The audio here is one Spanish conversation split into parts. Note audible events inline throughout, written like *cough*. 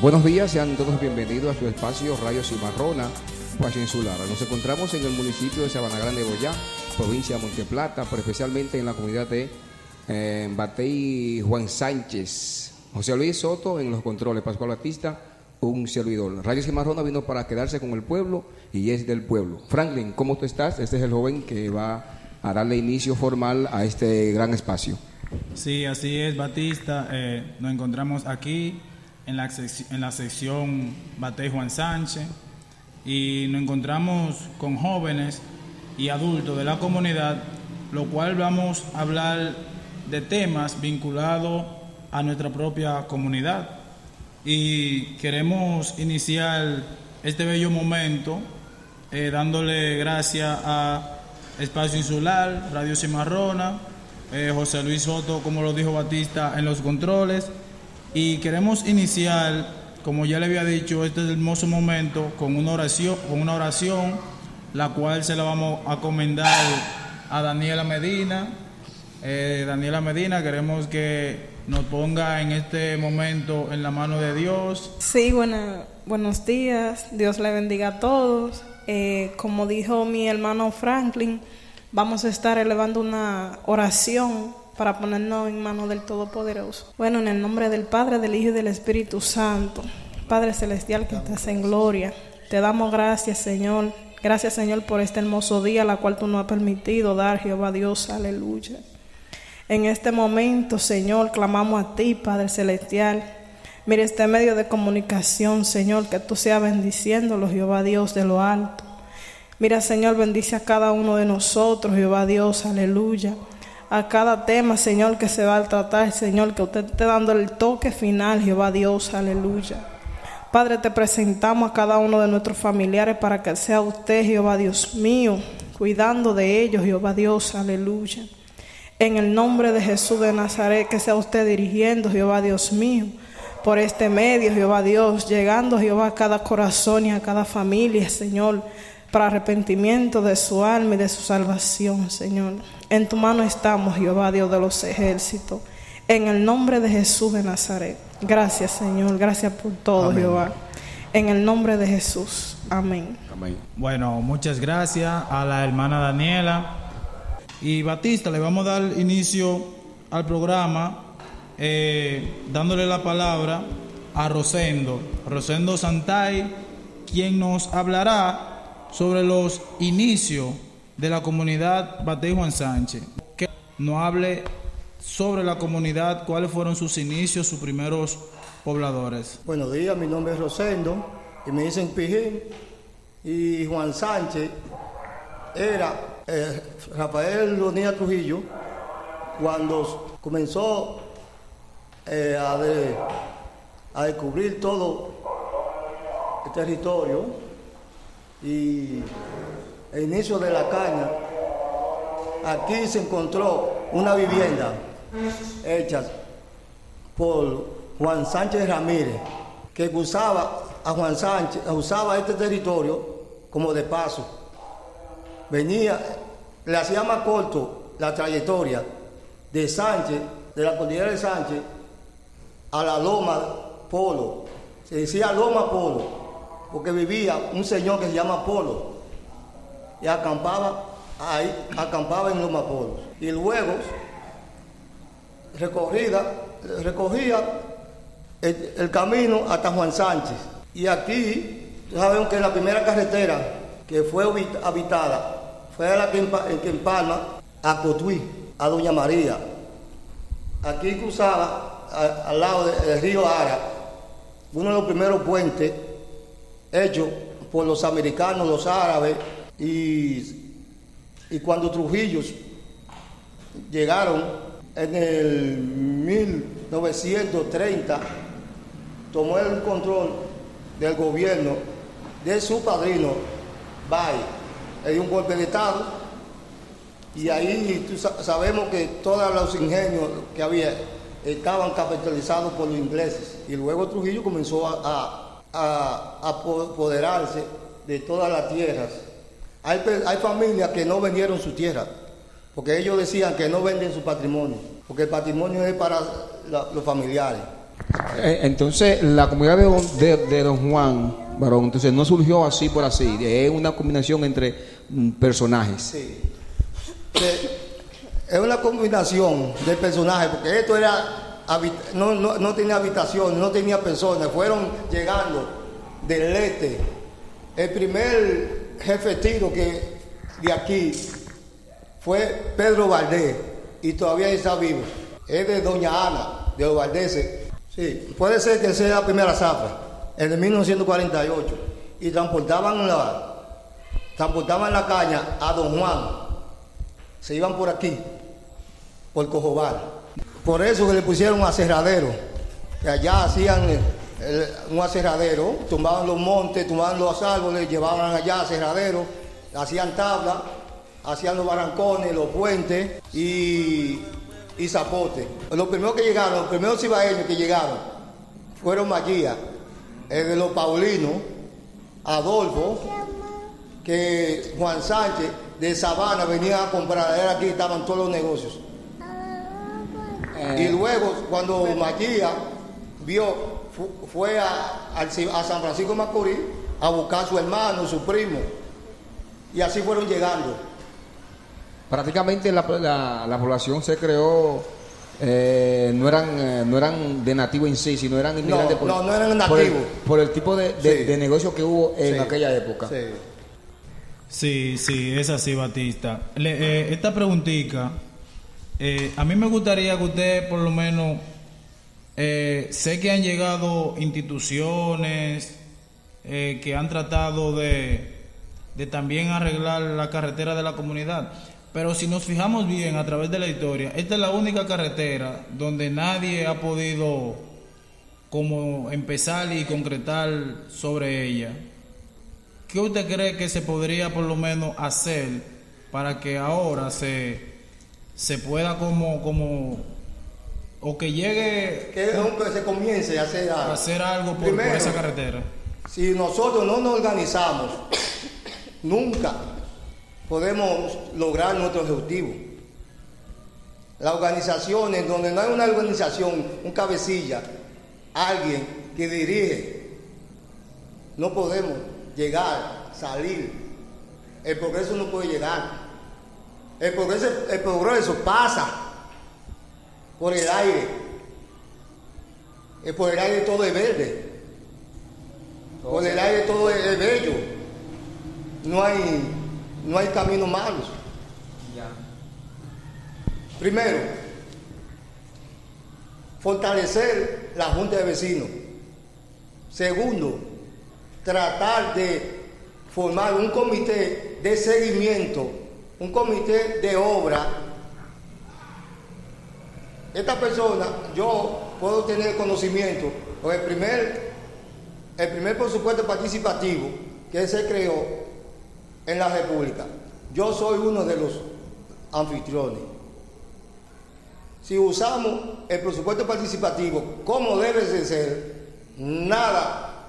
Buenos días, sean todos bienvenidos a su espacio Radio Cimarrona, espacio insular. Nos encontramos en el municipio de Sabana Grande, Boyá, provincia de Monteplata, pero especialmente en la comunidad de eh, Batey Juan Sánchez. José Luis Soto en los controles, Pascual Batista, un servidor. Radio Cimarrona vino para quedarse con el pueblo y es del pueblo. Franklin, ¿cómo tú estás? Este es el joven que va a darle inicio formal a este gran espacio. Sí, así es, Batista. Eh, nos encontramos aquí en la, en la sección Batey Juan Sánchez y nos encontramos con jóvenes y adultos de la comunidad, lo cual vamos a hablar de temas vinculados a nuestra propia comunidad. Y queremos iniciar este bello momento eh, dándole gracias a Espacio Insular, Radio Cimarrona, eh, José Luis Soto, como lo dijo Batista, en los controles. Y queremos iniciar, como ya le había dicho, este hermoso momento con una oración, con una oración, la cual se la vamos a comendar a Daniela Medina. Eh, Daniela Medina, queremos que nos ponga en este momento en la mano de Dios. Sí, buena, buenos días, Dios le bendiga a todos. Eh, como dijo mi hermano Franklin, vamos a estar elevando una oración para ponernos en manos del Todopoderoso. Bueno, en el nombre del Padre, del Hijo y del Espíritu Santo, Padre Celestial que estás en gloria, te damos gracias, Señor. Gracias, Señor, por este hermoso día, la cual tú nos has permitido dar, Jehová Dios, aleluya. En este momento, Señor, clamamos a ti, Padre Celestial. Mire este medio de comunicación, Señor, que tú seas bendiciéndolo, Jehová Dios de lo alto. Mira, Señor, bendice a cada uno de nosotros, Jehová Dios, aleluya. A cada tema, Señor, que se va a tratar, Señor, que usted esté dando el toque final, Jehová Dios, aleluya. Padre, te presentamos a cada uno de nuestros familiares para que sea usted, Jehová Dios mío, cuidando de ellos, Jehová Dios, aleluya. En el nombre de Jesús de Nazaret, que sea usted dirigiendo, Jehová Dios mío, por este medio, Jehová Dios, llegando, Jehová, a cada corazón y a cada familia, Señor, para arrepentimiento de su alma y de su salvación, Señor. En tu mano estamos, Jehová, Dios de los ejércitos. En el nombre de Jesús de Nazaret. Gracias, Señor. Gracias por todo, Jehová. En el nombre de Jesús. Amén. Amén. Bueno, muchas gracias a la hermana Daniela. Y Batista, le vamos a dar inicio al programa eh, dándole la palabra a Rosendo, Rosendo Santay, quien nos hablará sobre los inicios de la comunidad Batey Juan Sánchez. Que nos hable sobre la comunidad, cuáles fueron sus inicios, sus primeros pobladores. Buenos días, mi nombre es Rosendo y me dicen Pijín y Juan Sánchez era eh, Rafael Lonía Trujillo, cuando comenzó eh, a, descubrir todo el territorio y inicio de la caña, aquí se encontró una vivienda hecha por Juan Sánchez Ramírez, que usaba a Juan Sánchez, usaba este territorio como de paso venía, le hacía más corto la trayectoria de Sánchez, de la cordillera de Sánchez, a la Loma Polo. Se decía Loma Polo, porque vivía un señor que se llama Polo y acampaba ahí, acampaba en Loma Polo. Y luego recorrida, recogía el, camino hasta Juan Sánchez. Y aquí, sabemos que la primera carretera que fue habitada fue la que, empalma a Cotuí, a Doña María. Aquí cruzaba al lado del río Ara, uno de los primeros puentes hechos por los americanos, los árabes, y, y cuando Trujillo llegaron en el 1930, tomó el control del gobierno de su padrino, Bay hay un golpe de Estado y ahí sabemos que todos los ingenios que había estaban capitalizados por los ingleses y luego Trujillo comenzó a, apoderarse de todas las tierras. Hay, hay familias que no vendieron su tierra porque ellos decían que no venden su patrimonio, porque el patrimonio es para los familiares. Eh, entonces, la comunidad de, Don- de- de Don Juan, varón, entonces no surgió así por así, es una combinación entre mm, personajes. Sí. Es una combinación de personajes, porque esto era no, no, no tenía habitaciones, no tenía personas, fueron llegando del este. El primer jefe tiro que de aquí fue Pedro Valdés y todavía está vivo. Es de Doña Ana, de los Valdeses. Sí, puede ser que sea la primera zafra, en el 1948. Y transportaban la, transportaban la caña a Don Juan. Se iban por aquí, por Cojobal. Por eso que le pusieron un aserradero. Que allá hacían el- un aserradero, tumbaban los montes, tumbaban los árboles, llevaban allá aserradero, hacían tablas, hacían los barrancones, los puentes y, y zapote. Los primeros que llegaron, los primeros cibaeños que llegaron fueron Maguía, el de los Paulinos, Adolfo, que Juan Sánchez de Sabana venía a comprar, era aquí estaban todos los negocios. y luego, cuando Maguía vio, fue a, San Francisco de Macorís a buscar a su hermano, su primo, y así fueron llegando. Prácticamente la, la- la población se creó, eh, no, eran, eh, no eran de nativos en sí, sino eran inmigrantes por, no, no eran por el, nativos. por el tipo de, de- Sí. de negocio que hubo en Sí. aquella época. Sí. Sí, sí, es así, Batista. Le- eh, esta preguntita, eh, a mí me gustaría que usted por lo menos, eh, sé que han llegado instituciones eh, que han tratado de, de también arreglar la carretera de la comunidad, pero si nos fijamos bien a través de la historia, esta es la única carretera donde nadie ha podido como empezar y concretar sobre ella. ¿Qué usted cree que se podría por lo menos hacer para que ahora se, se pueda como, como, o que llegue Que, se comience a hacer algo. a hacer algo por, por esa carretera? Si nosotros no nos organizamos, nunca podemos lograr nuestro objetivo. Las organizaciones, donde no hay una organización, un cabecilla, alguien que dirige, no podemos llegar, salir. El progreso no puede llegar. El progreso, el progreso pasa por el aire. Por el aire todo es verde. Por el aire todo es, es bello. No hay, no hay caminos malos. Primero, fortalecer la Junta de Vecinos. Segundo, tratar de formar un comité de seguimiento, un comité de obra. Esta persona, yo puedo tener conocimiento, o el primer el primer presupuesto participativo que se creó en la República. Yo soy uno de los anfitriones. Si usamos el presupuesto participativo como debe de ser, nada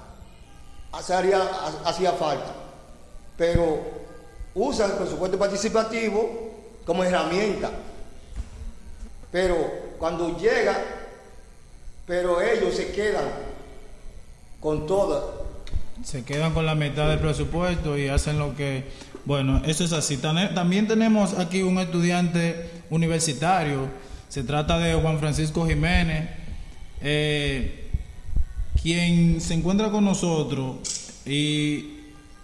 hacía, hacía falta. Pero usa el presupuesto participativo como herramienta. Pero cuando llega, pero ellos se quedan con todo. Se quedan con la mitad del presupuesto y hacen lo que... Bueno, eso es así. También tenemos aquí un estudiante universitario. Se trata de Juan Francisco Jiménez, eh, quien se encuentra con nosotros. Y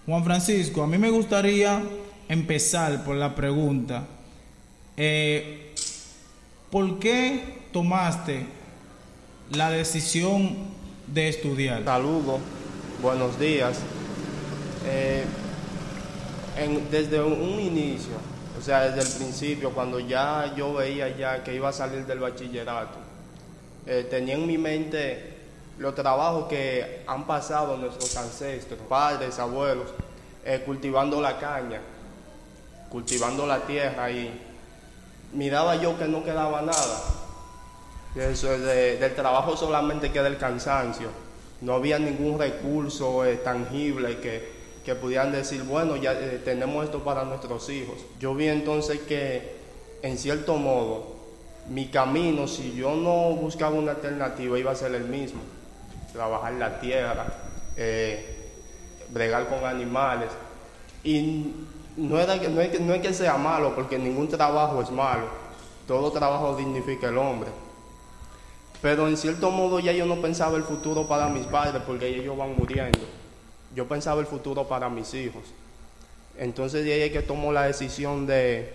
Juan Francisco, a mí me gustaría empezar por la pregunta. eh, ¿Por qué tomaste la decisión de estudiar? Saludos, buenos días. Eh, desde un, un inicio, o sea, desde el principio, cuando ya yo veía ya que iba a salir del bachillerato, eh, tenía en mi mente los trabajos que han pasado nuestros ancestros, padres, abuelos, eh, cultivando la caña, cultivando la tierra y miraba yo que no quedaba nada. Del trabajo solamente queda el cansancio. No había ningún recurso eh, tangible que, que pudieran decir, bueno, ya eh, tenemos esto para nuestros hijos. Yo vi entonces que, en cierto modo, mi camino, si yo no buscaba una alternativa, iba a ser el mismo. Trabajar la tierra, eh, bregar con animales. Y no, era, no, es que, no es que sea malo, porque ningún trabajo es malo. Todo trabajo dignifica el hombre. Pero en cierto modo ya yo no pensaba el futuro para mis padres, porque ellos van muriendo. Yo pensaba el futuro para mis hijos. Entonces de ahí es que tomo la decisión de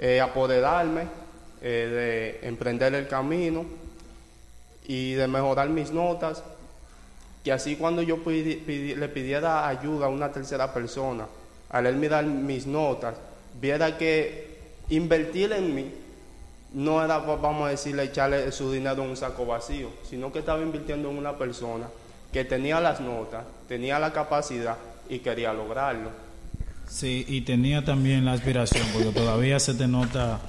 eh, apoderarme, eh, de emprender el camino y de mejorar mis notas, que así cuando yo le pidiera ayuda a una tercera persona, al él mirar mis notas, viera que invertir en mí no era, vamos a decirle, echarle su dinero en un saco vacío, sino que estaba invirtiendo en una persona que tenía las notas, tenía la capacidad y quería lograrlo. Sí, y tenía también la aspiración, porque todavía se te nota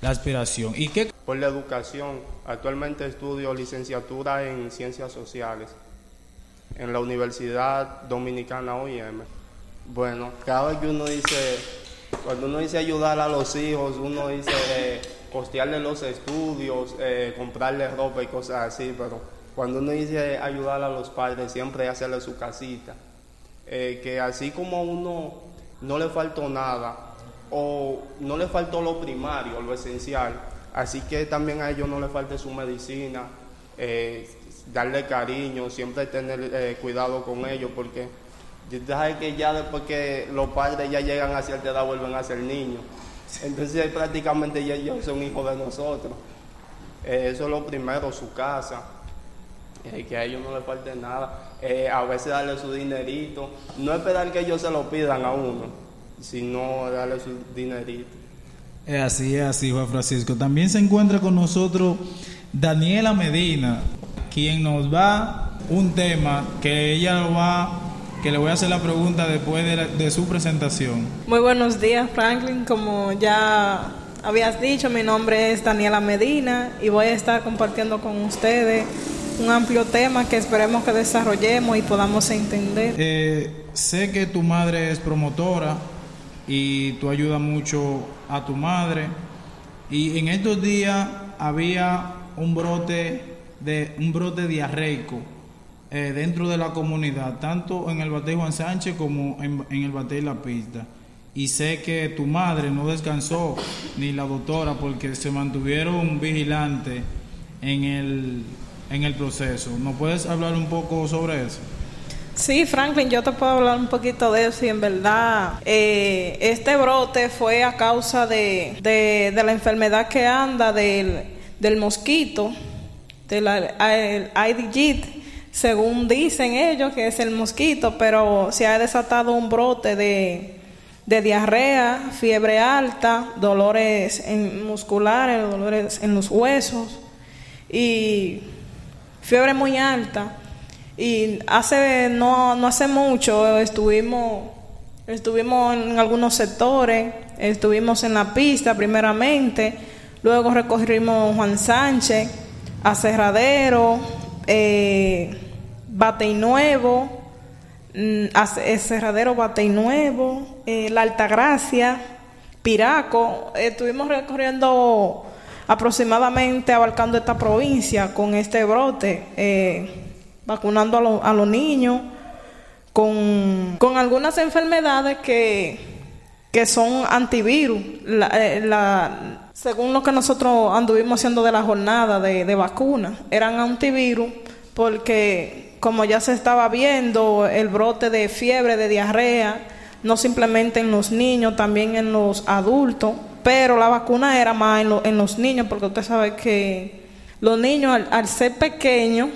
la aspiración. ¿Y qué? Por la educación. Actualmente estudio licenciatura en Ciencias Sociales en la Universidad Dominicana OIM. Bueno, cada vez que uno dice, cuando uno dice ayudar a los hijos, uno dice eh, costearle los estudios, eh, comprarle ropa y cosas así, pero cuando uno dice ayudar a los padres, siempre hacerle su casita. Eh, que así como uno no le faltó nada o no le faltó lo primario, lo esencial. Así que también a ellos no le falte su medicina, eh, darle cariño, siempre tener eh, cuidado con ellos, porque sabes que ya después que los padres ya llegan a cierta edad vuelven a ser niños. Entonces prácticamente ya ellos son hijos de nosotros. Eh, eso es lo primero, su casa, que a ellos no le falte nada. Eh, a veces darle su dinerito, no esperar que ellos se lo pidan a uno, sino darle su dinerito. Así, es así, Juan Francisco. También se encuentra con nosotros Daniela Medina, quien nos va un tema que ella va, que le voy a hacer la pregunta después de, de su presentación. Muy buenos días, Franklin. Como ya habías dicho, mi nombre es Daniela Medina y voy a estar compartiendo con ustedes un amplio tema que esperemos que desarrollemos y podamos entender. Eh, sé que tu madre es promotora y tú ayudas mucho a tu madre. Y en estos días había un brote de un brote diarreico eh, dentro de la comunidad, tanto en el Batey Juan Sánchez como en, en el Batey La Pista. Y sé que tu madre no descansó, ni la doctora, porque se mantuvieron vigilantes en el en el proceso. ¿No puedes hablar un poco sobre eso? Sí, Franklin, yo te puedo hablar un poquito de eso y en verdad eh, este brote fue a causa de, de, la enfermedad que anda del, del mosquito, del IDG, según dicen ellos que es el mosquito, pero se ha desatado un brote de, diarrea, fiebre alta, dolores musculares, dolores en los huesos y fiebre muy alta. Y hace, no, no hace mucho estuvimos, estuvimos en algunos sectores, estuvimos en la pista primeramente, luego recorrimos Juan Sánchez, Acerradero, eh, Batey Nuevo, mm, Acerradero Batey Nuevo, eh, La Altagracia, Piraco, estuvimos recorriendo aproximadamente abarcando esta provincia con este brote, eh, vacunando a, los niños con, algunas enfermedades que, que son antivirus. Eh, según lo que nosotros anduvimos haciendo de la jornada de, de vacuna, eran antivirus porque como ya se estaba viendo el brote de fiebre, de diarrea, no simplemente en los niños, también en los adultos, pero la vacuna era más en, los niños, porque usted sabe que los niños al, ser pequeños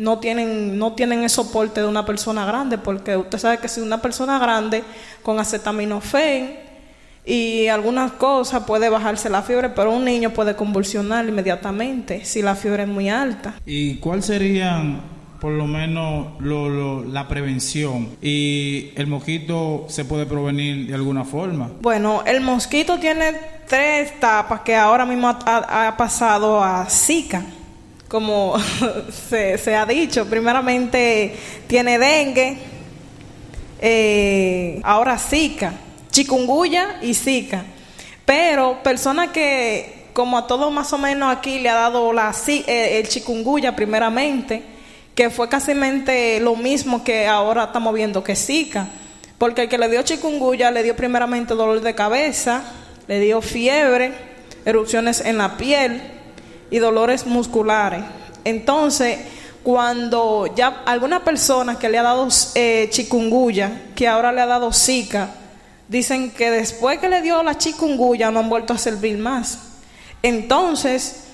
no tienen, no tienen el soporte de una persona grande, porque usted sabe que si una persona grande con acetaminofén y algunas cosas puede bajarse la fiebre, pero un niño puede convulsionar inmediatamente si la fiebre es muy alta. ¿Y cuál serían por lo menos lo, la prevención y el mosquito se puede prevenir de alguna forma. Bueno, el mosquito tiene tres etapas que ahora mismo ha, pasado a Zika, como *laughs* se, ha dicho. Primeramente tiene dengue, eh, ahora Zika, chikungunya y Zika. Pero personas que como a todos más o menos aquí le ha dado la, eh, el chikungunya primeramente, que fue casi lo mismo que ahora estamos viendo que Zika. Porque el que le dio chikungunya le dio primeramente dolor de cabeza, le dio fiebre, erupciones en la piel y dolores musculares. Entonces, cuando ya alguna persona que le ha dado eh, que ahora le ha dado Zika, dicen que después que le dio la chikungunya no han vuelto a servir más. Entonces,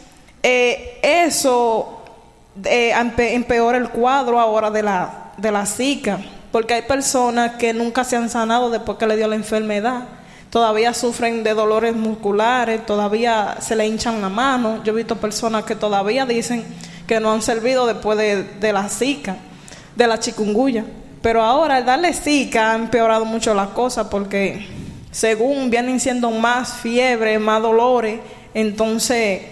eh, eso eh, empeora el cuadro ahora de la, de la Zika, porque hay personas que nunca se han sanado después que le dio la enfermedad. Todavía sufren de dolores musculares, todavía se le hinchan la mano. Yo he visto personas que todavía dicen que no han servido después de, la Zika, de la chikungunya. Pero ahora el darle Zika ha empeorado mucho las cosas porque según vienen siendo más fiebre, más dolores, entonces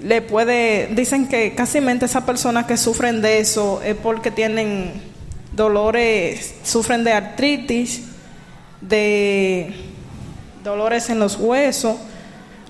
le puede, dicen que casi esas personas que sufren de eso es porque tienen dolores, sufren de artritis, de dolores en los huesos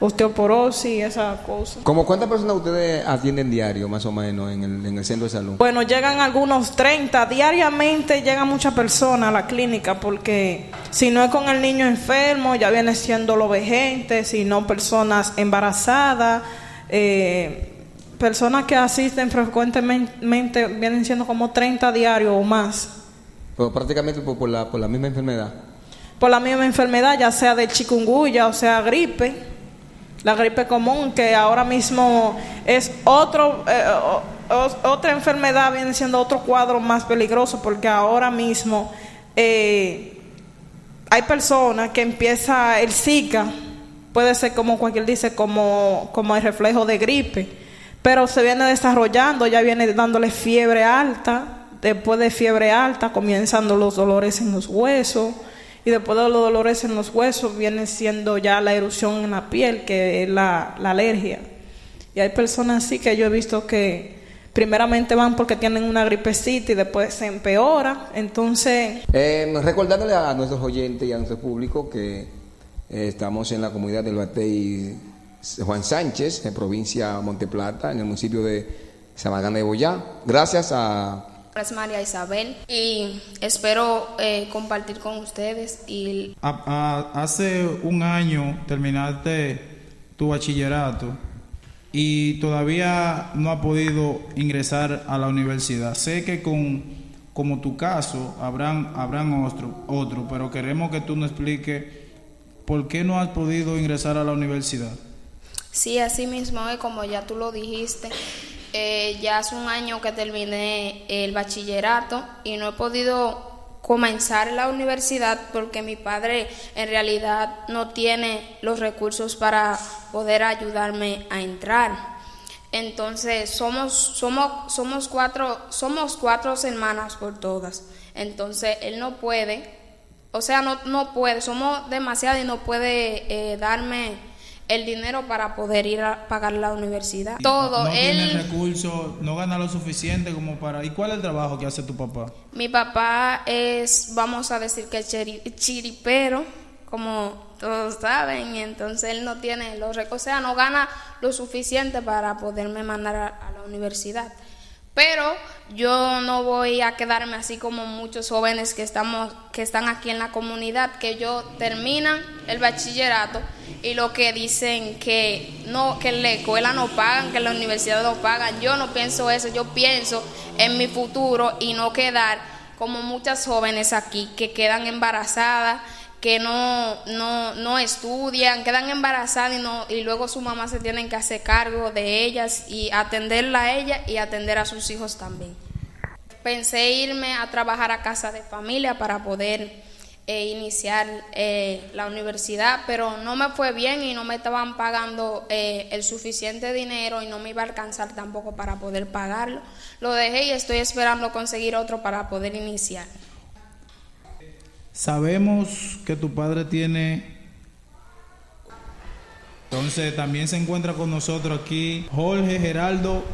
osteoporosis, esa cosa. ¿Cómo cuántas personas ustedes atienden diario, más o menos, en el, en el centro de salud? Bueno, llegan algunos 30. Diariamente llegan muchas personas a la clínica porque si no es con el niño enfermo, ya viene siendo los vejentes, si no personas embarazadas, eh, personas que asisten frecuentemente vienen siendo como 30 diarios o más. Pero prácticamente por, la, por la misma enfermedad. Por la misma enfermedad, ya sea de chikungunya o sea gripe la gripe común, que ahora mismo es otro, eh, otra enfermedad, viene siendo otro cuadro más peligroso, porque ahora mismo eh, hay personas que empieza el Zika, puede ser como cualquier dice, como, como el reflejo de gripe, pero se viene desarrollando, ya viene dándole fiebre alta, después de fiebre alta comienzan los dolores en los huesos, y después de los dolores en los huesos viene siendo ya la erupción en la piel, que es la, alergia. Y hay personas así que yo he visto que primeramente van porque tienen una gripecita y después se empeora. Entonces... Eh, recordándole a nuestros oyentes y a nuestro público que eh, estamos en la comunidad del Batey Juan Sánchez, en provincia Monteplata, en el municipio de Samagana de Boyá. Gracias a es María Isabel y espero eh, compartir con ustedes. Y... hace un año terminaste tu bachillerato y todavía no ha podido ingresar a la universidad. Sé que con como tu caso habrán, habrán otro, otro, pero queremos que tú nos expliques por qué no has podido ingresar a la universidad. Sí, así mismo es como ya tú lo dijiste. Eh, ya hace un año que terminé el bachillerato y no he podido comenzar la universidad porque mi padre en realidad no tiene los recursos para poder ayudarme a entrar. Entonces somos, somos, somos, cuatro, somos cuatro hermanas por todas. Entonces él no puede, o sea, no, no puede, somos demasiadas y no puede eh, darme el dinero para poder ir a pagar la universidad. Todo. No, tiene recursos, no gana lo suficiente como para... ¿Y cuál es el trabajo que hace tu papá? Mi papá es, vamos a decir que chiripero, como todos saben, y entonces él no tiene los recursos, o sea, no gana lo suficiente para poderme mandar a la universidad. Pero yo no voy a quedarme así como muchos jóvenes que estamos que están aquí en la comunidad que yo terminan el bachillerato y lo que dicen que no que la escuela no pagan, que la universidad no pagan. Yo no pienso eso, yo pienso en mi futuro y no quedar como muchas jóvenes aquí que quedan embarazadas que no, no, no estudian, quedan embarazadas y, no, y luego su mamá se tienen que hacer cargo de ellas y atenderla a ella y atender a sus hijos también. Pensé irme a trabajar a casa de familia para poder eh, iniciar eh, la universidad, pero no me fue bien y no me estaban pagando eh, el suficiente dinero y no me iba a alcanzar tampoco para poder pagarlo. Lo dejé y estoy esperando conseguir otro para poder iniciar. Sabemos que tu padre tiene... Entonces también se encuentra con nosotros aquí Jorge Geraldo.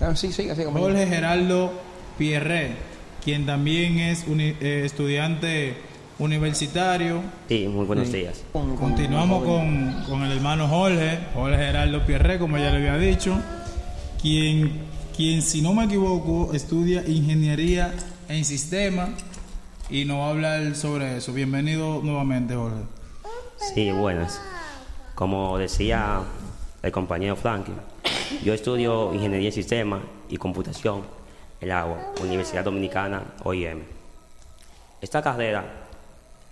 Ah, sí, sí, así como Jorge Geraldo Pierre, quien también es un eh, estudiante universitario. Sí, muy buenos días. Continuamos con, con el hermano Jorge, Jorge Gerardo Pierre, como ya le había dicho, quien, quien, si no me equivoco, estudia ingeniería en sistema y nos va a hablar sobre eso. Bienvenido nuevamente, Jorge. Sí, buenas. Como decía el compañero Franklin, yo estudio ingeniería en sistema y computación en la Universidad Dominicana OIM. Esta carrera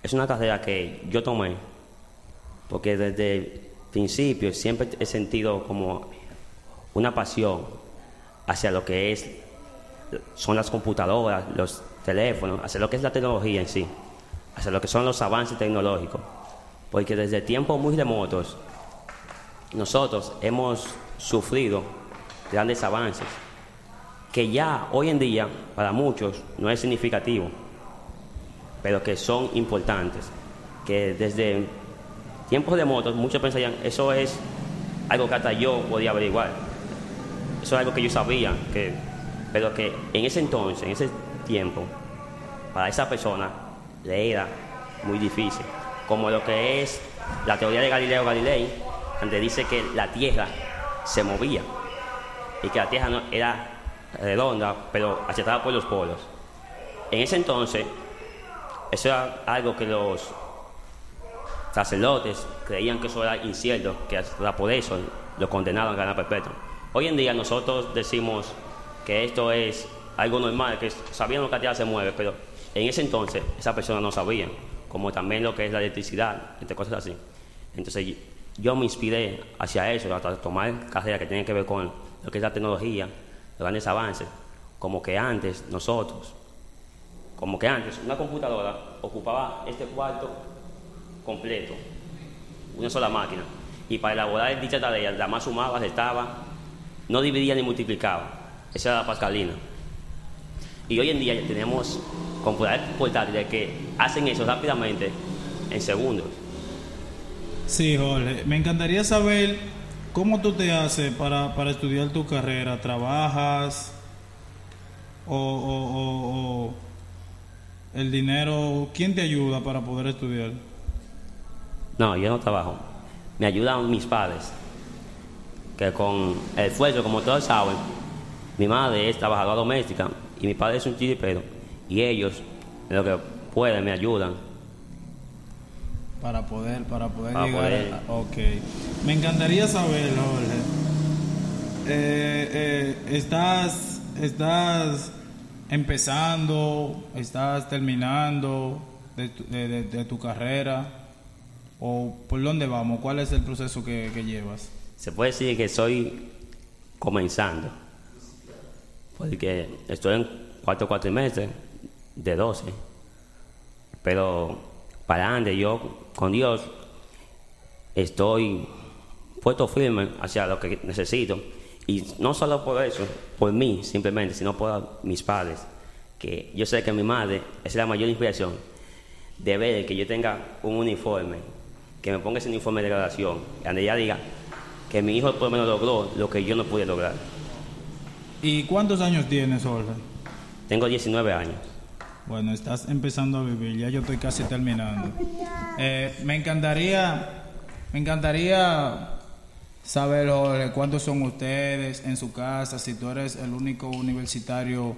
es una carrera que yo tomé porque desde el principio siempre he sentido como una pasión hacia lo que es son las computadoras, los teléfonos, hacia lo que es la tecnología en sí, hacia lo que son los avances tecnológicos. Porque desde tiempos muy remotos nosotros hemos sufrido grandes avances que ya hoy en día para muchos no es significativo, pero que son importantes, que desde tiempos remotos muchos pensarían, eso es algo que hasta yo podía averiguar, eso es algo que yo sabía, que, pero que en ese entonces, en ese tiempo, para esa persona le era muy difícil, como lo que es la teoría de Galileo Galilei, donde dice que la Tierra se movía y que la Tierra no era redonda, pero achatada por los polos. En ese entonces, eso era algo que los sacerdotes creían que eso era incierto, que por eso lo condenaban a ganar perpetua. Hoy en día nosotros decimos que esto es algo normal, que sabían que la Tierra se mueve, pero en ese entonces esa persona no sabía, como también lo que es la electricidad, entre cosas así. Entonces yo me inspiré hacia eso, hasta tomar carreras que tienen que ver con lo que es la tecnología, los grandes avances, como que antes nosotros, como que antes una computadora ocupaba este cuarto completo, una sola máquina, y para elaborar dicha tarea, la más sumaba, estaba, no dividía ni multiplicaba, esa era la pascalina. Y hoy en día ya tenemos computadores portátiles que hacen eso rápidamente en segundos. Sí, Jorge. Me encantaría saber cómo tú te haces para, para estudiar tu carrera. ¿Trabajas? O, o, el dinero? ¿Quién te ayuda para poder estudiar? No, yo no trabajo. Me ayudan mis padres. Que con el esfuerzo, como todos saben, mi madre es trabajadora doméstica y mi padre es un chiripero. Y ellos, lo que pueden, me ayudan para poder, para poder llegar. ok. Me encantaría saber, Jorge. Eh, eh, estás, estás empezando, estás terminando de tu, carrera o por dónde vamos, cuál es el proceso que, que llevas. Se puede decir que estoy comenzando, porque estoy en cuatro, meses de 12, pero para adelante. Yo con Dios estoy puesto firme hacia lo que necesito. Y no solo por eso, por mí simplemente, sino por mis padres. Que yo sé que mi madre es la mayor inspiración de ver que yo tenga un uniforme, que me ponga ese uniforme de graduación, donde ella diga que mi hijo por lo menos logró lo que yo no pude lograr. ¿Y cuántos años tienes, Olga? Tengo 19 años. Bueno, estás empezando a vivir, ya yo estoy casi terminando. Eh, me encantaría, me encantaría saber, Jorge, cuántos son ustedes en su casa, si tú eres el único universitario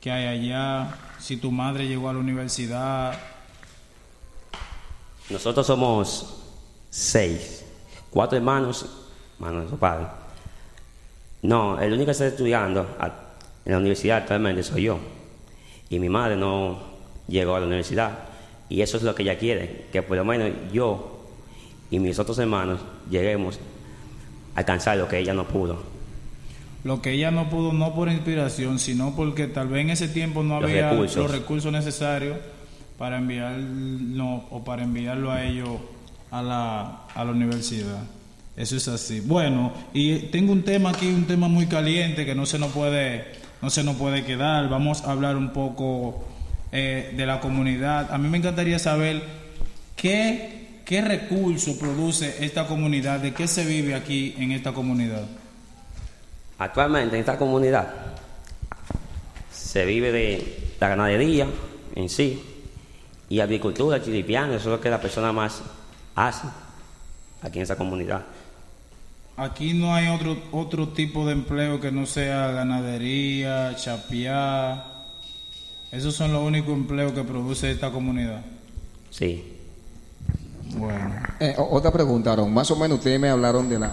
que hay allá, si tu madre llegó a la universidad. Nosotros somos seis, cuatro hermanos, hermanos de su padre. No, el único que está estudiando en la universidad actualmente soy yo y mi madre no llegó a la universidad. Y eso es lo que ella quiere, que por lo menos yo y mis otros hermanos lleguemos a alcanzar lo que ella no pudo. Lo que ella no pudo no por inspiración, sino porque tal vez en ese tiempo no había los recursos necesarios para enviarlo o para enviarlo a ellos a la, a la universidad. Eso es así. Bueno, y tengo un tema aquí, un tema muy caliente que no se nos puede no se nos puede quedar. Vamos a hablar un poco eh, de la comunidad. A mí me encantaría saber qué, qué recurso produce esta comunidad, de qué se vive aquí en esta comunidad. Actualmente en esta comunidad se vive de la ganadería en sí Y agricultura, chiripiano, eso es lo que la persona más hace aquí en esa comunidad. Aquí no hay otro, otro tipo de empleo que no sea ganadería, chapear. Esos son los únicos empleos que produce esta comunidad. Sí. Bueno. Eh, otra pregunta, Aaron. Más o menos ustedes me hablaron de la,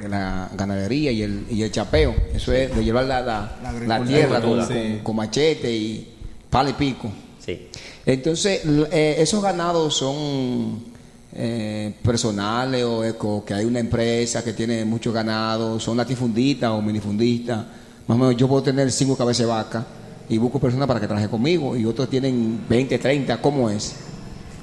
de la ganadería y el, y el chapeo. Eso es de llevar la, la, La la agricultura. tierra con, Sí. con- con machete y palo y pico. Sí. Entonces, eh, esos ganados son eh, personales o co- que hay una empresa que tiene muchos ganados, son latifundistas o minifundistas. Más o menos yo puedo tener cinco cabezas de vaca y busco personas para que trabajen conmigo y otros tienen 20, 30, ¿cómo es?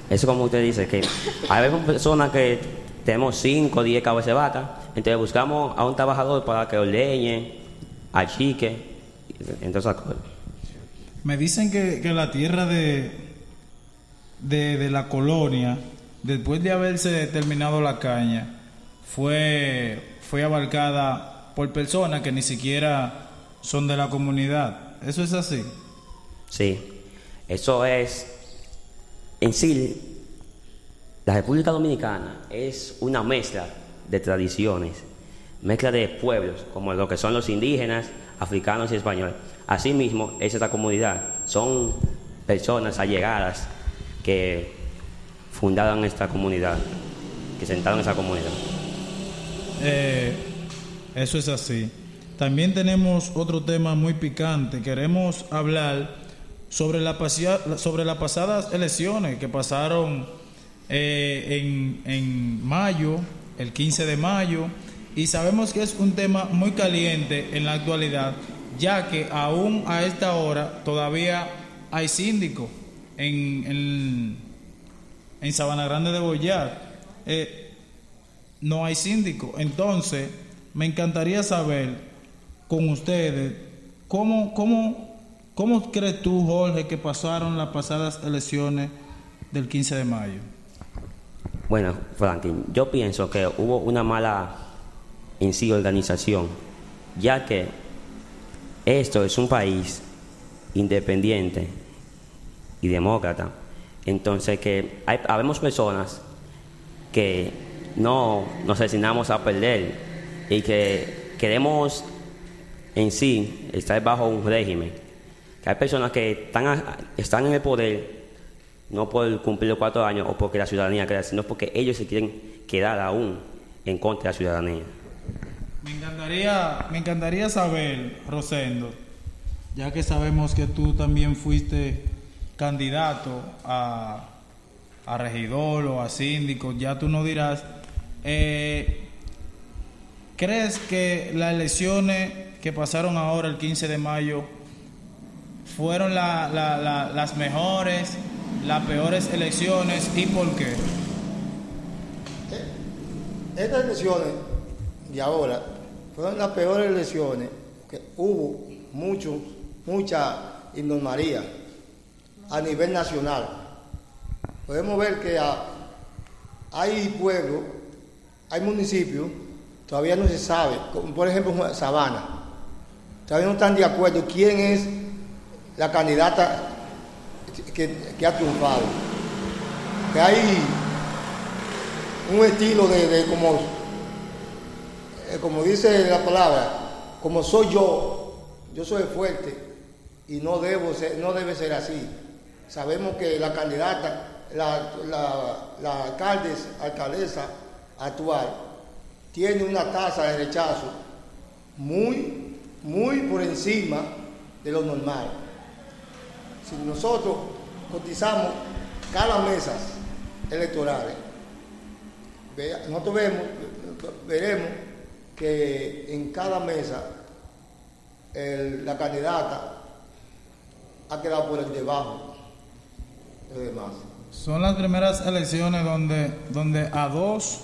Eso como usted dice, que hay veces personas que tenemos 5 o 10 cabezas de vaca, entonces buscamos a un trabajador para que ordeñe, achique, entonces. Me dicen que, que la tierra de, de, de la colonia, después de haberse terminado la caña, fue, fue abarcada por personas que ni siquiera son de la comunidad. ¿Eso es así? Sí, eso es, en sí, la República Dominicana es una mezcla de tradiciones, mezcla de pueblos, como lo que son los indígenas, africanos y españoles. Asimismo, es esta comunidad, son personas allegadas que fundaron esta comunidad, que sentaron esa comunidad. Eh, eso es así. También tenemos otro tema muy picante. Queremos hablar sobre, la sobre las pasadas elecciones que pasaron eh, en, en mayo, el 15 de mayo, y sabemos que es un tema muy caliente en la actualidad, ya que aún a esta hora todavía hay síndico en, en, en Sabana Grande de Boyar. Eh, no hay síndico. Entonces, me encantaría saber con ustedes cómo, cómo, cómo crees tú, Jorge, que pasaron las pasadas elecciones del 15 de mayo. Bueno, Franklin, yo pienso que hubo una mala en sí organización, ya que esto es un país independiente y demócrata. Entonces que hay, habemos personas que no nos destinamos a perder y que queremos en sí estar bajo un régimen. Que hay personas que están, están en el poder no por cumplir los cuatro años o porque la ciudadanía quiera, sino porque ellos se quieren quedar aún en contra de la ciudadanía. Me encantaría, me encantaría saber, Rosendo, ya que sabemos que tú también fuiste candidato a, a regidor o a síndico, ya tú nos dirás, eh, ¿crees que las elecciones que pasaron ahora el 15 de mayo fueron la- la- la- las mejores, las peores elecciones y por qué? Estas elecciones de ahora fueron las peores elecciones que hubo mucho, mucha innormalía a nivel nacional. Podemos ver que hay pueblos, hay municipios, todavía no se sabe, como por ejemplo Sabana, todavía no están de acuerdo quién es la candidata que, que ha triunfado. Que hay un estilo de, de como, eh, como dice la palabra, como soy yo, yo soy fuerte y no debo ser, no debe ser así. Sabemos que la candidata, la, la, la alcaldes, alcaldesa actual, tiene una tasa de rechazo muy, muy por encima de lo normal. Si nosotros cotizamos cada mesas electorales, Vea- nosotros vemos, veremos que en cada mesa la candidata ha quedado por el debajo Son las primeras elecciones donde, donde a dos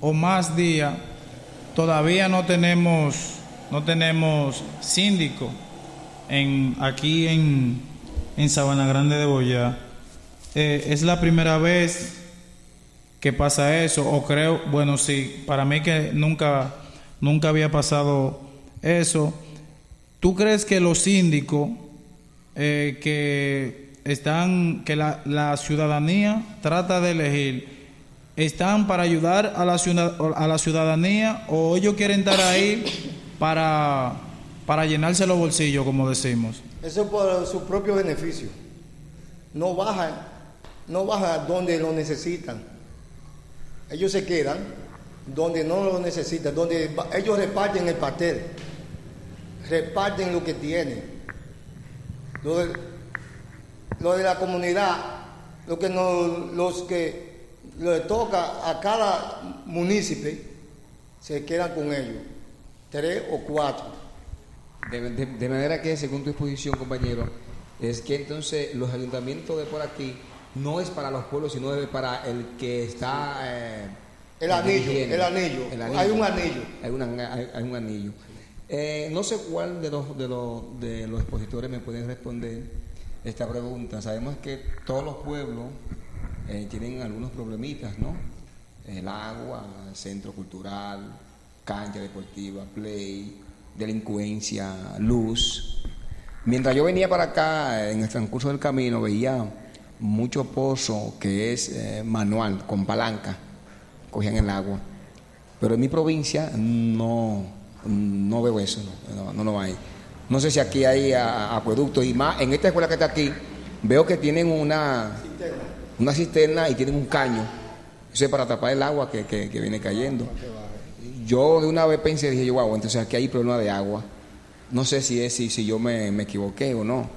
o más días todavía no tenemos, no tenemos síndico en, aquí en, en Sabana Grande de Boyá. Eh, es la primera vez que pasa eso, o creo, bueno, sí, para mí que nunca, nunca había pasado eso. ¿Tú crees que los síndicos eh, que están, que la, la ciudadanía trata de elegir, ¿están para ayudar a la, ciudad- a la ciudadanía o ellos quieren estar ahí para, para llenarse los bolsillos, como decimos? Eso es por su propio beneficio. No bajan, no bajan donde lo necesitan. Ellos se quedan donde no lo necesitan, donde ellos reparten el pastel, reparten lo que tienen. De, lo de la comunidad, lo que nos, los que le toca a cada municipio, se quedan con ellos, tres o cuatro. De, de- de manera que, según tu exposición, compañero, es que entonces los ayuntamientos de por aquí no es para los pueblos, sino es para el que está... eh, El anillo, el anillo. Hay un anillo. Hay, una- hay- hay un anillo. Eh, no sé cuál de los, de, los, de los expositores me pueden responder esta pregunta. Sabemos que todos los pueblos eh, tienen algunos problemitas, ¿no? El agua, centro cultural, cancha deportiva, play, delincuencia, luz. Mientras yo venía para acá, en el transcurso del camino, veía mucho pozo que es eh, manual, con palanca, cogían el agua. Pero en mi provincia no, no veo eso, no, no, no lo hay. No sé si aquí hay a- acueductos y más. En esta escuela que está aquí, veo que tienen una, una cisterna y tienen un caño. Eso es para tapar el agua que, que- que viene cayendo. Yo de una vez pensé, dije yo, wow, entonces aquí hay problema de agua. No sé si es si, si yo me, me equivoqué o no.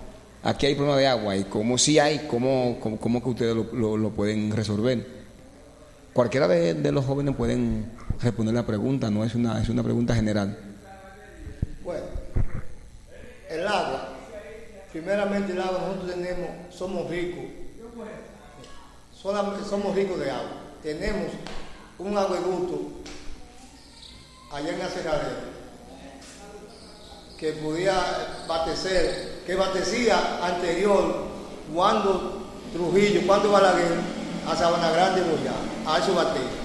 Aquí hay problema de agua y como si hay, ¿cómo, cómo, cómo que ustedes lo, lo- lo pueden resolver? Cualquiera de, de los jóvenes pueden responder la pregunta, no es una, es una pregunta general. El agua, primeramente el agua, nosotros tenemos, somos ricos, solamente somos ricos de agua. Tenemos un acueducto allá en Acerradero que podía abastecer, que abastecía anterior cuando Trujillo, cuando Balaguer, a Sabana Grande Boyá, a eso batía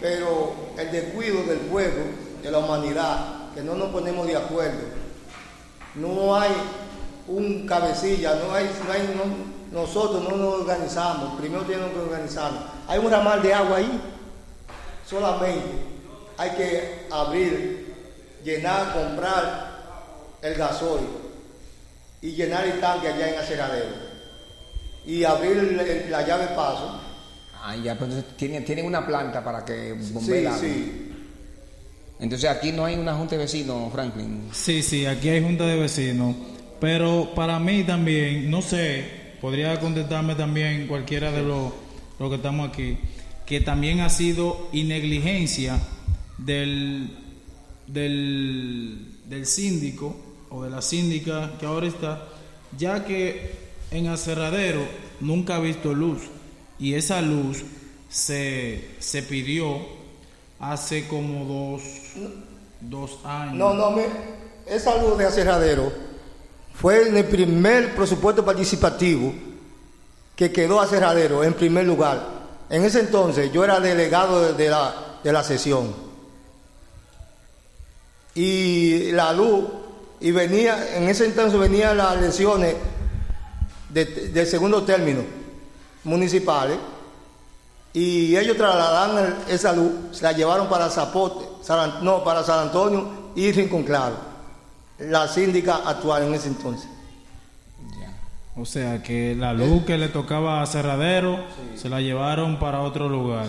pero el descuido del pueblo, de la humanidad, que no nos ponemos de acuerdo. No hay un cabecilla, no hay, no hay- no- nosotros no nos organizamos, primero tenemos que organizarnos. Hay un ramal de agua ahí, solamente hay que abrir, llenar, comprar el gasoil y llenar el tanque allá en Acerradero y abrir el- el- la llave paso Ah, ya, pero entonces tienen, tienen una planta para que bombee Sí, sí. Entonces aquí no hay una junta de vecinos, Franklin. Sí, sí, aquí hay junta de vecinos, pero para mí también, no sé, podría contestarme también cualquiera de los, los que estamos aquí, que también ha sido negligencia del, del, del síndico o de la síndica que ahora está, ya que en Aserradero nunca ha visto luz y esa luz se, se pidió hace como dos, dos años. No, no, me, esa luz de acerradero fue el primer presupuesto participativo que quedó acerradero en primer lugar. En ese entonces yo era delegado de, de la, de la sesión. Y la luz, y venía, en ese entonces venían las elecciones de, de segundo término municipales y ellos trasladaron esa luz, se la llevaron para Zapote, San An- no, para San Antonio y Rincón Claro, la síndica actual en ese entonces. O sea que la luz que le tocaba a Cerradero se la llevaron para otro lugar.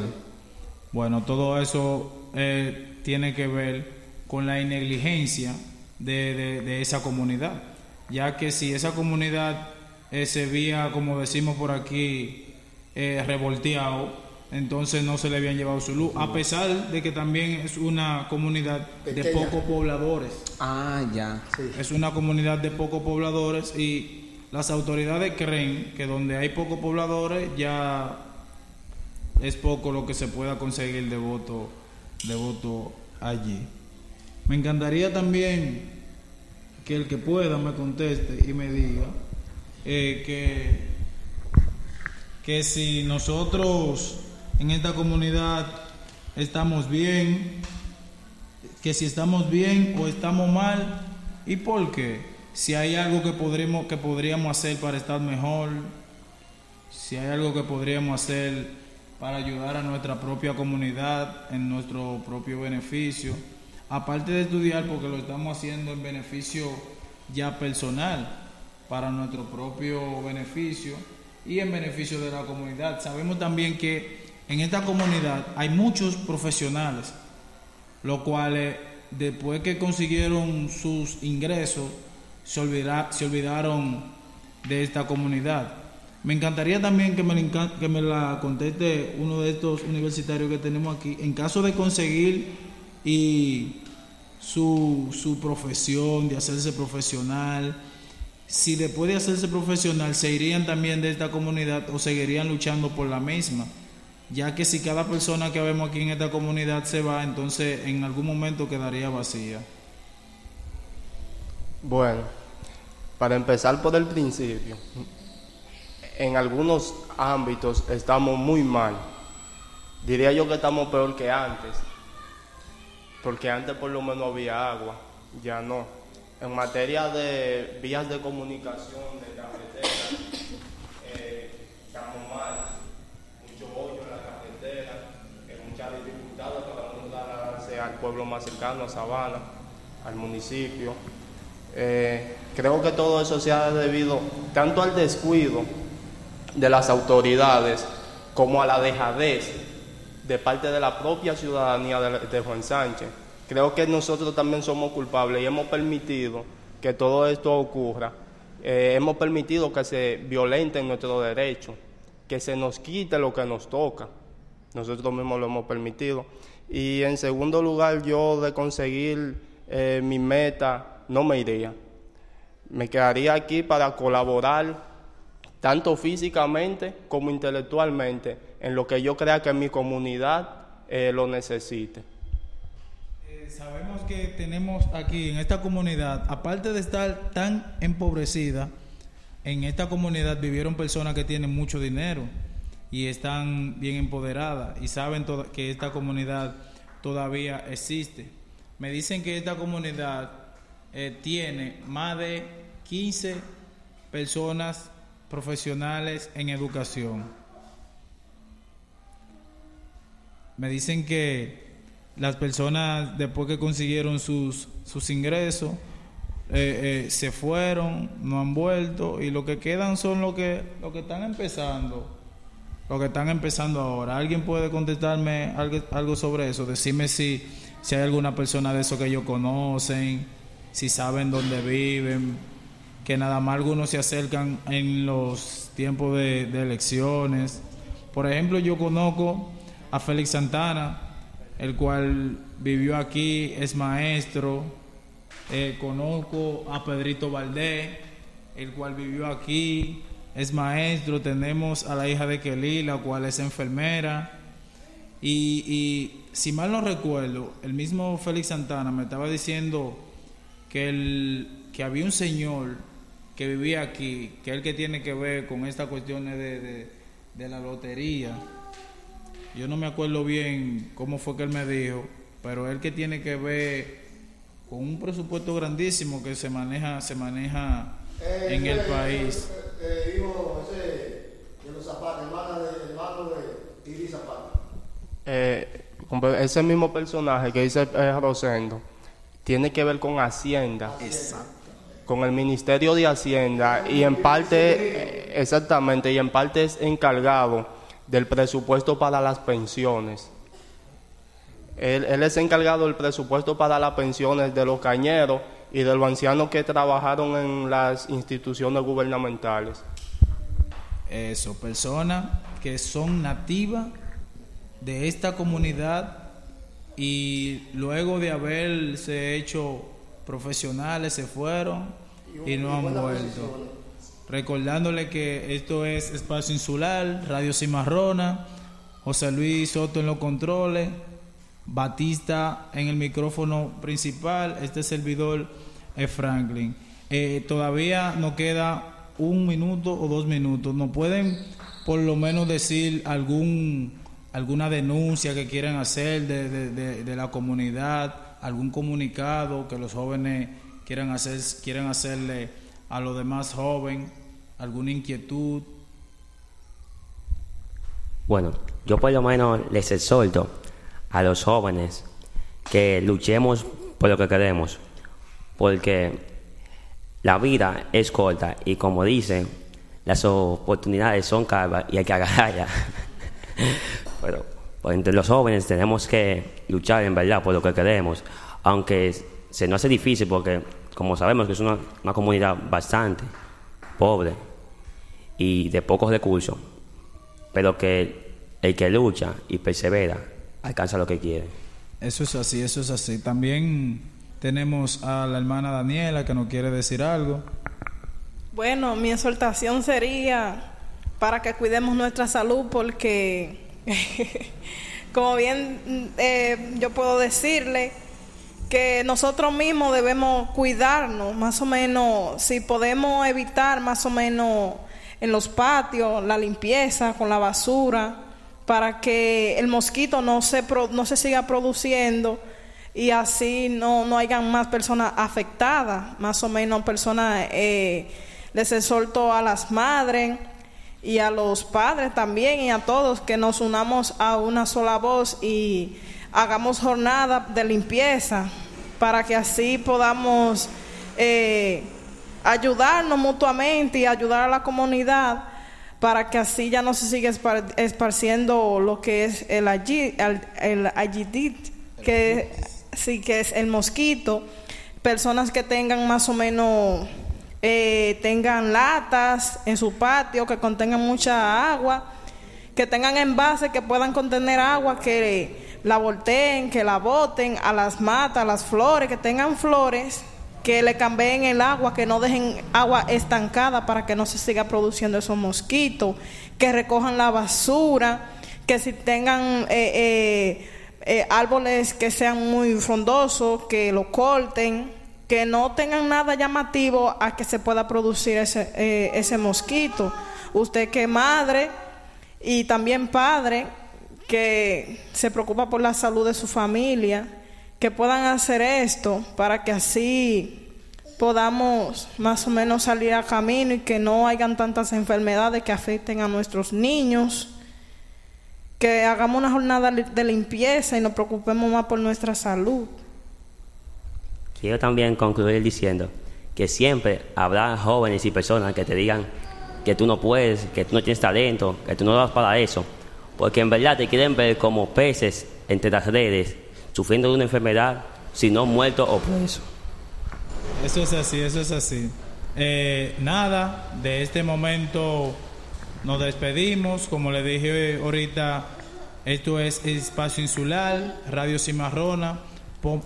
Bueno, todo eso eh, tiene que ver con la negligencia de, de- de esa comunidad, ya que si esa comunidad eh, se veía, como decimos por aquí, eh, revolteado, entonces no se le habían llevado su luz, a pesar de que también es una comunidad de pocos pobladores. Ah, ya. Es una comunidad de pocos pobladores y las autoridades creen que donde hay pocos pobladores ya es poco lo que se pueda conseguir de voto de voto allí. Me encantaría también que el que pueda me conteste y me diga eh, que que si nosotros en esta comunidad estamos bien, que si estamos bien o estamos mal y por qué. si hay algo que podremos que podríamos hacer para estar mejor, si hay algo que podríamos hacer para ayudar a nuestra propia comunidad en nuestro propio beneficio, aparte de estudiar porque lo estamos haciendo en beneficio ya personal para nuestro propio beneficio y en beneficio de la comunidad. Sabemos también que en esta comunidad hay muchos profesionales, los cuales después que consiguieron sus ingresos, se, se olvidaron de esta comunidad. Me encantaría también que me, que me la conteste uno de estos universitarios que tenemos aquí. En caso de conseguir y su, su profesión, de hacerse profesional, si después de hacerse profesional se irían también de esta comunidad o seguirían luchando por la misma ya que si cada persona que vemos aquí en esta comunidad se va, entonces en algún momento quedaría vacía. Bueno, para empezar por el principio, en algunos ámbitos estamos muy mal. Diría yo que estamos peor que antes, porque antes por lo menos había agua, ya no. En materia de vías de comunicación, de carreteras, más cercano, a Sabana, al municipio. Eh, creo que todo eso se ha debido tanto al descuido de las autoridades como a la dejadez de parte de la propia ciudadanía de, Juan Sánchez. Creo que nosotros también somos culpables y hemos permitido que todo esto ocurra. Eh, hemos permitido que se violenten nuestros derechos, que se nos quite lo que nos toca. Nosotros mismos lo hemos permitido. Y en segundo lugar, yo de conseguir eh, mi meta no me iría. Me quedaría aquí para colaborar tanto físicamente como intelectualmente en lo que yo crea que mi comunidad eh, lo necesite. Eh, sabemos que tenemos aquí en esta comunidad, aparte de estar tan empobrecida, en esta comunidad vivieron personas que tienen mucho dinero y están bien empoderadas y saben que esta comunidad todavía existe. Me dicen que esta comunidad eh, tiene más de 15 personas profesionales en educación. Me dicen que las personas después que consiguieron sus, sus ingresos eh, eh, se fueron, no han vuelto y lo que quedan son los que, lo que están empezando. Los que están empezando ahora. ¿Alguien puede contestarme algo, algo sobre eso? Decirme si, si hay alguna persona de eso que ellos conocen si saben dónde viven, que nada más algunos se acercan en los tiempos de, elecciones. Por ejemplo, yo conozco a Félix Santana, el cual vivió aquí, es maestro. Eh, conozco a Pedrito Valdés, el cual vivió aquí, es maestro. Tenemos a la hija de Kelly, la cual es enfermera. Y, y si mal no recuerdo, el mismo Félix Santana me estaba diciendo que, el, que había un señor que vivía aquí, que es el que tiene que ver con estas cuestiones de, de, la lotería. Yo no me acuerdo bien cómo fue que él me dijo, pero él que tiene que ver con un presupuesto grandísimo que se maneja se maneja eh, en el país. Eh, eh, de los zapatos, hermano de, hermano de Iris Zapata. Eh, ese mismo personaje que dice Rosendo tiene que ver con Hacienda. Con el Ministerio de Hacienda y en parte, exactamente, y en parte es encargado del presupuesto para las pensiones. Él, es encargado del presupuesto para las pensiones de los cañeros y de los ancianos que trabajaron en las instituciones gubernamentales. Eso, personas que son nativas de esta comunidad y luego de haberse hecho profesionales se fueron y no han vuelto. Recordándole que esto es Espacio Insular, Radio Cimarrona, José Luis Soto en los controles, Batista en el micrófono principal, este servidor es Franklin. Eh, todavía nos queda un minuto o dos minutos. ¿Nos pueden por lo menos decir algún alguna denuncia que quieran hacer de, de, la comunidad, algún comunicado que los jóvenes quieran, hacer, quieran hacerle a los demás jóvenes alguna inquietud. Bueno, yo por lo menos les exhorto a los jóvenes que luchemos por lo que queremos, porque la vida es corta y como dicen, las oportunidades son caras y hay que agarrarlas. *laughs* Pero pues, entre los jóvenes tenemos que luchar en verdad por lo que queremos, aunque se nos hace difícil porque como sabemos que es una, una comunidad bastante pobre y de pocos recursos, pero que el que lucha y persevera alcanza lo que quiere. Eso es así, eso es así. También tenemos a la hermana Daniela que nos quiere decir algo. Bueno, mi exhortación sería para que cuidemos nuestra salud porque, *laughs* como bien eh, yo puedo decirle, que nosotros mismos debemos cuidarnos, más o menos, si podemos evitar más o menos en los patios la limpieza con la basura, para que el mosquito no se, no se siga produciendo y así no, no hayan más personas afectadas, más o menos personas, eh, les exhorto a las madres y a los padres también y a todos que nos unamos a una sola voz y hagamos jornada de limpieza para que así podamos eh, ayudarnos mutuamente y ayudar a la comunidad para que así ya no se siga esparciendo lo que es el, el, que sí que es el mosquito, personas que tengan más o menos eh, tengan latas en su patio que contengan mucha agua, que tengan envases que puedan contener agua que la volteen, que la boten a las matas, a las flores, que tengan flores, que le cambien el agua, que no dejen agua estancada para que no se siga produciendo esos mosquitos, que recojan la basura, que si tengan eh, eh, eh, árboles que sean muy frondosos, que lo corten, que no tengan nada llamativo a que se pueda producir ese, ese mosquito. Usted que madre y también padre, que se preocupa por la salud de su familia, que puedan hacer esto para que así podamos más o menos salir a camino y que no hayan tantas enfermedades que afecten a nuestros niños, que hagamos una jornada de limpieza y nos preocupemos más por nuestra salud. Quiero también concluir diciendo que siempre habrá jóvenes y personas que te digan que tú no puedes, que tú no tienes talento, que tú no das para eso porque en verdad te quieren ver como peces entre las redes, sufriendo de una enfermedad, si no muerto o preso. Eso es así, eso es así. Eh, nada, de este momento nos despedimos. Como le dije ahorita, esto es Espacio Insular, Radio Cimarrona,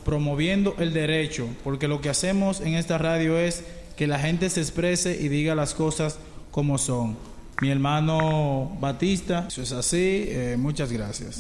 promoviendo el derecho, porque lo que hacemos en esta radio es que la gente se exprese y diga las cosas como son. Mi hermano Batista, eso es así, eh, muchas gracias.